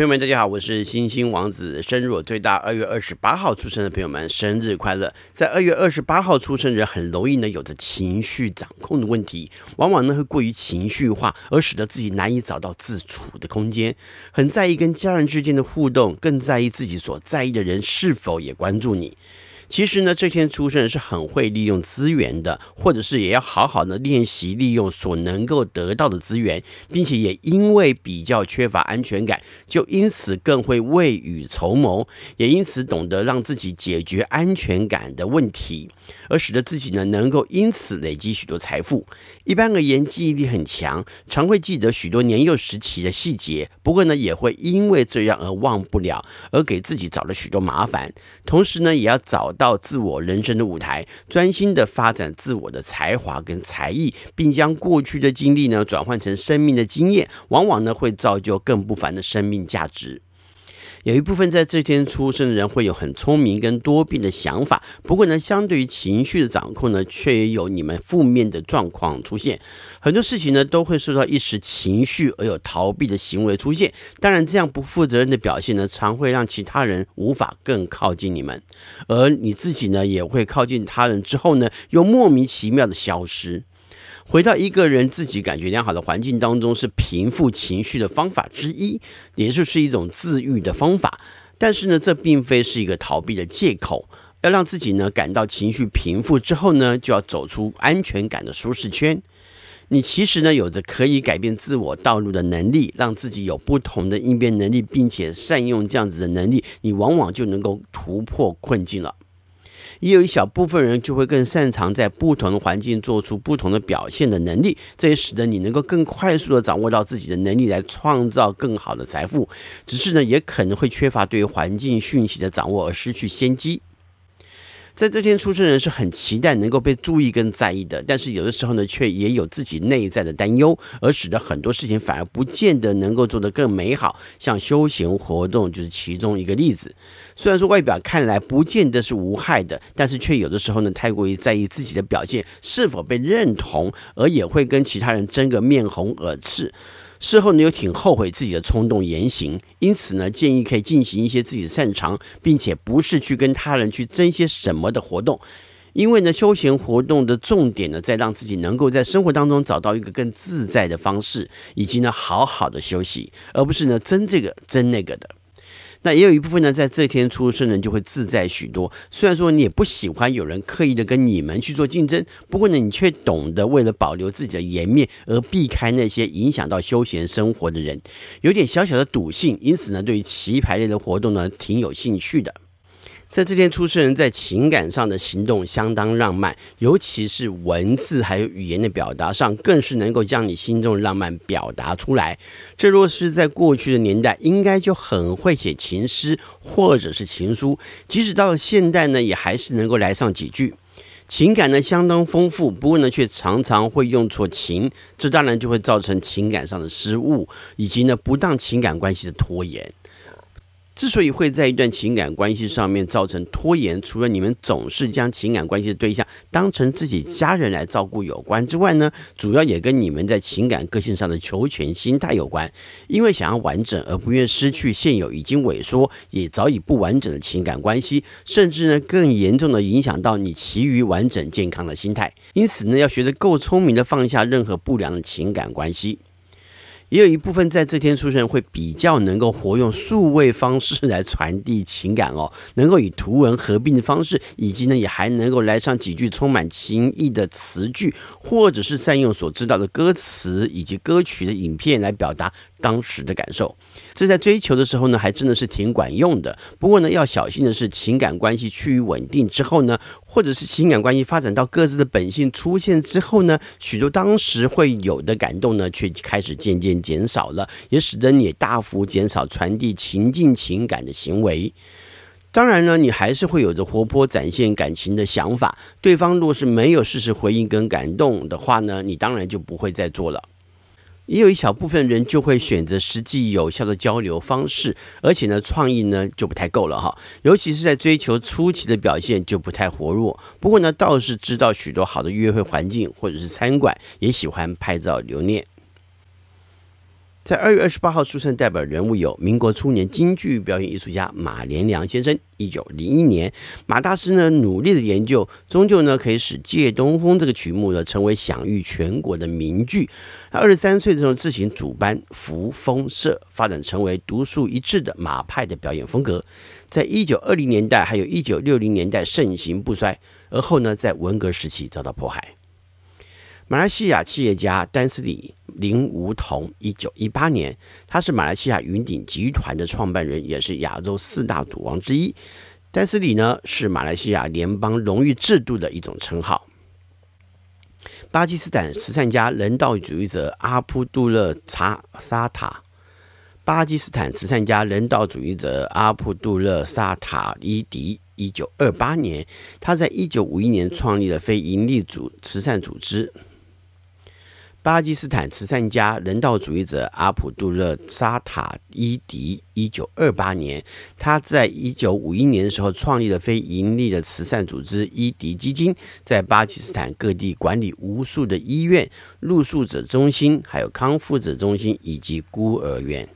朋友们，大家好，我是星星王子。生日我最大，二月二十八号出生的朋友们，生日快乐！在二月二十八号出生的人，很容易呢有着情绪掌控的问题，往往呢会过于情绪化，而使得自己难以找到自处的空间。很在意跟家人之间的互动，更在意自己所在意的人是否也关注你。其实呢，这天出生是很会利用资源的，或者是也要好好的练习利用所能够得到的资源，并且也因为比较缺乏安全感，就因此更会未雨绸缪，也因此懂得让自己解决安全感的问题，而使得自己呢能够因此累积许多财富。一般而言，记忆力很强，常会记得许多年幼时期的细节，不过呢也会因为这样而忘不了，而给自己找了许多麻烦。同时呢，也要找。到自我人生的舞台，专心的发展自我的才华跟才艺，并将过去的经历呢转换成生命的经验，往往呢会造就更不凡的生命价值。有一部分在这天出生的人会有很聪明跟多变的想法，不过呢，相对于情绪的掌控呢，却也有你们负面的状况出现。很多事情呢，都会受到一时情绪而有逃避的行为出现。当然，这样不负责任的表现呢，常会让其他人无法更靠近你们，而你自己呢，也会靠近他人之后呢，又莫名其妙的消失。回到一个人自己感觉良好的环境当中，是平复情绪的方法之一，也就是一种自愈的方法。但是呢，这并非是一个逃避的借口。要让自己呢感到情绪平复之后呢，就要走出安全感的舒适圈。你其实呢有着可以改变自我道路的能力，让自己有不同的应变能力，并且善用这样子的能力，你往往就能够突破困境了。也有一小部分人就会更擅长在不同的环境做出不同的表现的能力，这也使得你能够更快速的掌握到自己的能力来创造更好的财富。只是呢，也可能会缺乏对环境讯息的掌握而失去先机。在这天出生人是很期待能够被注意跟在意的，但是有的时候呢，却也有自己内在的担忧，而使得很多事情反而不见得能够做得更美好。像休闲活动就是其中一个例子。虽然说外表看来不见得是无害的，但是却有的时候呢，太过于在意自己的表现是否被认同，而也会跟其他人争个面红耳赤。事后呢，又挺后悔自己的冲动言行，因此呢，建议可以进行一些自己擅长，并且不是去跟他人去争些什么的活动，因为呢，休闲活动的重点呢，在让自己能够在生活当中找到一个更自在的方式，以及呢，好好的休息，而不是呢，争这个争那个的。那也有一部分呢，在这天出生人就会自在许多。虽然说你也不喜欢有人刻意的跟你们去做竞争，不过呢，你却懂得为了保留自己的颜面而避开那些影响到休闲生活的人，有点小小的赌性，因此呢，对于棋牌类的活动呢，挺有兴趣的。在这天出生人在情感上的行动相当浪漫，尤其是文字还有语言的表达上，更是能够将你心中的浪漫表达出来。这若是在过去的年代，应该就很会写情诗或者是情书，即使到了现代呢，也还是能够来上几句。情感呢相当丰富，不过呢却常常会用错情，这当然就会造成情感上的失误，以及呢不当情感关系的拖延。之所以会在一段情感关系上面造成拖延，除了你们总是将情感关系的对象当成自己家人来照顾有关之外呢，主要也跟你们在情感个性上的求全心态有关。因为想要完整而不愿失去现有已经萎缩也早已不完整的情感关系，甚至呢更严重的影响到你其余完整健康的心态。因此呢，要学着够聪明的放下任何不良的情感关系。也有一部分在这天出生会比较能够活用数位方式来传递情感哦，能够以图文合并的方式，以及呢也还能够来上几句充满情意的词句，或者是善用所知道的歌词以及歌曲的影片来表达当时的感受。这在追求的时候呢，还真的是挺管用的。不过呢，要小心的是，情感关系趋于稳定之后呢，或者是情感关系发展到各自的本性出现之后呢，许多当时会有的感动呢，却开始渐渐减少了，也使得你大幅减少传递情境情感的行为。当然呢，你还是会有着活泼展现感情的想法。对方若是没有适时回应跟感动的话呢，你当然就不会再做了。也有一小部分人就会选择实际有效的交流方式，而且呢，创意呢就不太够了哈，尤其是在追求初期的表现就不太活络。不过呢，倒是知道许多好的约会环境或者是餐馆，也喜欢拍照留念。在二月二十八号出生代表人物有民国初年京剧表演艺术家马连良先生，一九零一年，马大师呢努力的研究，终究呢可以使《借东风》这个曲目呢成为享誉全国的名剧。他二十三岁的时候自行组班扶风社，发展成为独树一帜的马派的表演风格。在一九二零年代，还有一九六零年代盛行不衰，而后呢在文革时期遭到迫害。马来西亚企业家丹斯里林梧桐，一九一八年，他是马来西亚云顶集团的创办人，也是亚洲四大赌王之一。丹斯里呢，是马来西亚联邦荣誉制度的一种称号。巴基斯坦慈善家、人道主义者阿卜杜勒查沙塔，巴基斯坦慈善家、人道主义者阿卜杜勒沙塔伊迪。一九二八年，他在一九五一年创立了非营利组慈善组织。巴基斯坦慈善家、人道主义者阿卜杜勒沙塔伊迪，一九二八年，他在一九五一年的时候创立了非盈利的慈善组织伊迪基金，在巴基斯坦各地管理无数的医院、露宿者中心、还有康复者中心以及孤儿院。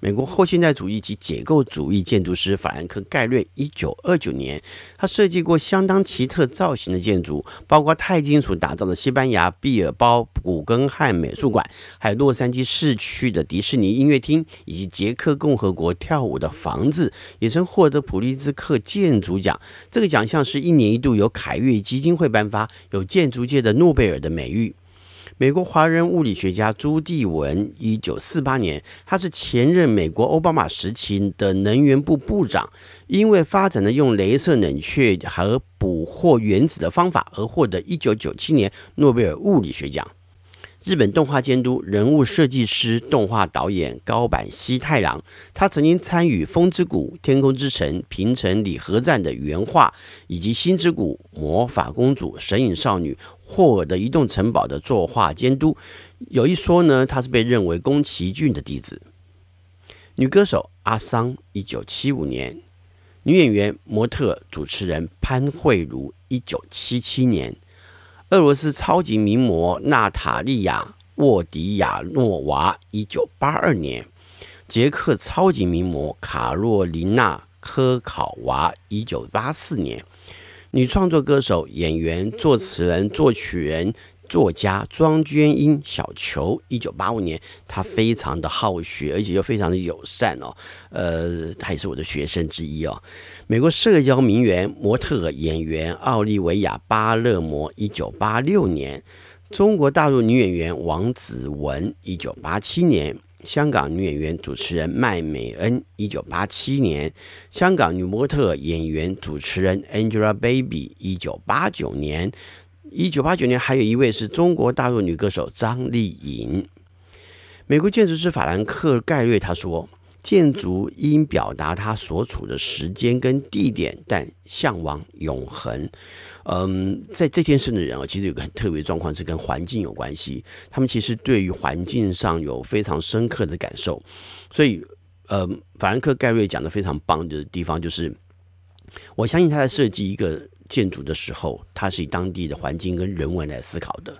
美国后现代主义及解构主义建筑师法兰克·盖瑞，一九二九年，他设计过相当奇特造型的建筑，包括钛金属打造的西班牙毕尔包古根汉美术馆，还有洛杉矶市区的迪士尼音乐厅，以及捷克共和国跳舞的房子，也曾获得普利兹克建筑奖。这个奖项是一年一度由凯悦基金会颁发，有建筑界的诺贝尔的美誉。美国华人物理学家朱棣文，一九四八年，他是前任美国奥巴马时期的能源部部长，因为发展了用镭射冷却和捕获原子的方法而获得一九九七年诺贝尔物理学奖。日本动画监督、人物设计师、动画导演高坂希太郎，他曾经参与《风之谷》《天空之城》《平成里合战》的原画，以及《星之谷》《魔法公主》《神隐少女》《霍尔的移动城堡》的作画监督。有一说呢，他是被认为宫崎骏的弟子。女歌手阿桑，一九七五年；女演员、模特、主持人潘慧茹，一九七七年。俄罗斯超级名模娜塔莉亚·沃迪亚诺娃，一九八二年；捷克超级名模卡洛琳娜·科考娃，一九八四年；女创作歌手、演员、作词人、作曲人。作家庄娟英小球，一九八五年，他非常的好学，而且又非常的友善哦。呃，他也是我的学生之一哦。美国社交名媛、模特、演员奥利维亚·巴勒摩，一九八六年。中国大陆女演员王子文，一九八七年。香港女演员、主持人麦美恩，一九八七年。香港女模特、演员、主持人 Angelababy，一九八九年。一九八九年，还有一位是中国大陆女歌手张丽颖。美国建筑师法兰克·盖瑞他说：“建筑应表达它所处的时间跟地点，但向往永恒。”嗯，在这天生的人啊，其实有个很特别状况是跟环境有关系。他们其实对于环境上有非常深刻的感受。所以，呃、嗯，法兰克·盖瑞讲的非常棒的地方就是，我相信他在设计一个。建筑的时候，他是以当地的环境跟人文来思考的。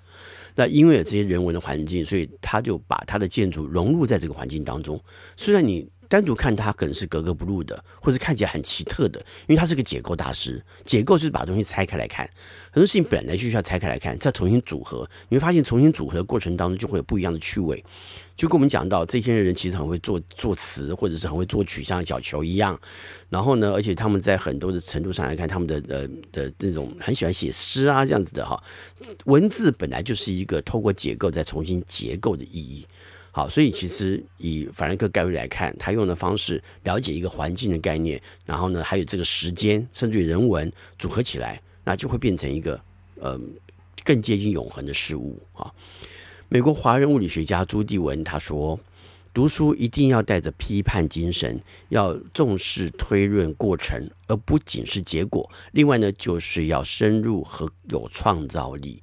那因为有这些人文的环境，所以他就把他的建筑融入在这个环境当中。虽然你单独看它可能是格格不入的，或是看起来很奇特的，因为他是个解构大师。解构就是把东西拆开来看，很多事情本来就需要拆开来看，再重新组合。你会发现，重新组合的过程当中就会有不一样的趣味。就跟我们讲到，这些人其实很会作作词，或者是很会作曲，像小球一样。然后呢，而且他们在很多的程度上来看，他们的呃的这种很喜欢写诗啊，这样子的哈。文字本来就是一个透过解构再重新结构的意义。好，所以其实以法兰克盖瑞来看，他用的方式了解一个环境的概念，然后呢，还有这个时间，甚至于人文组合起来，那就会变成一个呃更接近永恒的事物啊。美国华人物理学家朱棣文他说：“读书一定要带着批判精神，要重视推论过程，而不仅是结果。另外呢，就是要深入和有创造力。”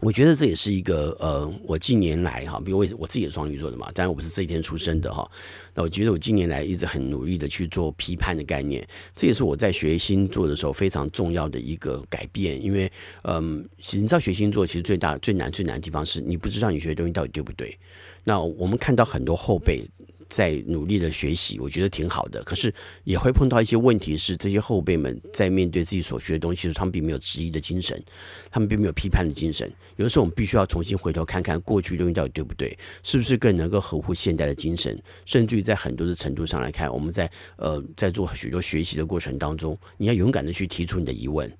我觉得这也是一个呃，我近年来哈，比如我我自己也是双鱼座的嘛，当然我不是这一天出生的哈。那我觉得我近年来一直很努力的去做批判的概念，这也是我在学星座的时候非常重要的一个改变。因为嗯，你知道学星座其实最大最难最难的地方是你不知道你学的东西到底对不对。那我们看到很多后辈。在努力的学习，我觉得挺好的。可是也会碰到一些问题，是这些后辈们在面对自己所学的东西时，他们并没有质疑的精神，他们并没有批判的精神。有的时候，我们必须要重新回头看看过去的东西到底对不对，是不是更能够合乎现代的精神。甚至于在很多的程度上来看，我们在呃在做许多学习的过程当中，你要勇敢的去提出你的疑问。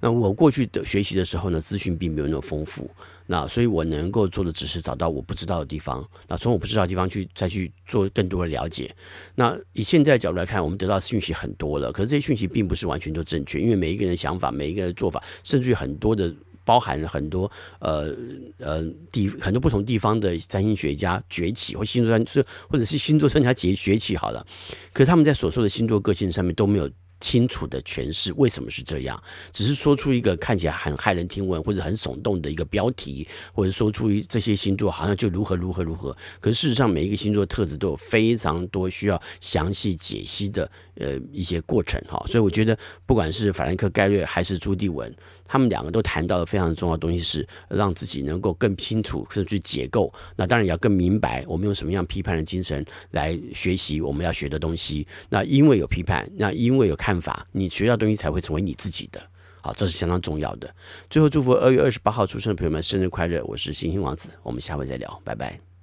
那我过去的学习的时候呢，资讯并没有那么丰富，那所以我能够做的只是找到我不知道的地方，那从我不知道的地方去再去做更多的了解。那以现在的角度来看，我们得到讯息很多了，可是这些讯息并不是完全都正确，因为每一个人的想法、每一个人的做法，甚至于很多的包含了很多呃呃地很多不同地方的占星学家崛起，或星座专是或者是星座专家崛崛起好了，可是他们在所说的星座个性上面都没有。清楚的诠释为什么是这样，只是说出一个看起来很骇人听闻或者很耸动的一个标题，或者说出于这些星座好像就如何如何如何，可是事实上每一个星座特质都有非常多需要详细解析的呃一些过程哈，所以我觉得不管是法兰克盖瑞还是朱迪文。他们两个都谈到了非常重要的东西，是让自己能够更清楚，甚至去解构。那当然也要更明白，我们用什么样批判的精神来学习我们要学的东西。那因为有批判，那因为有看法，你学到东西才会成为你自己的。好，这是相当重要的。最后祝福二月二十八号出生的朋友们生日快乐！我是星星王子，我们下回再聊，拜拜。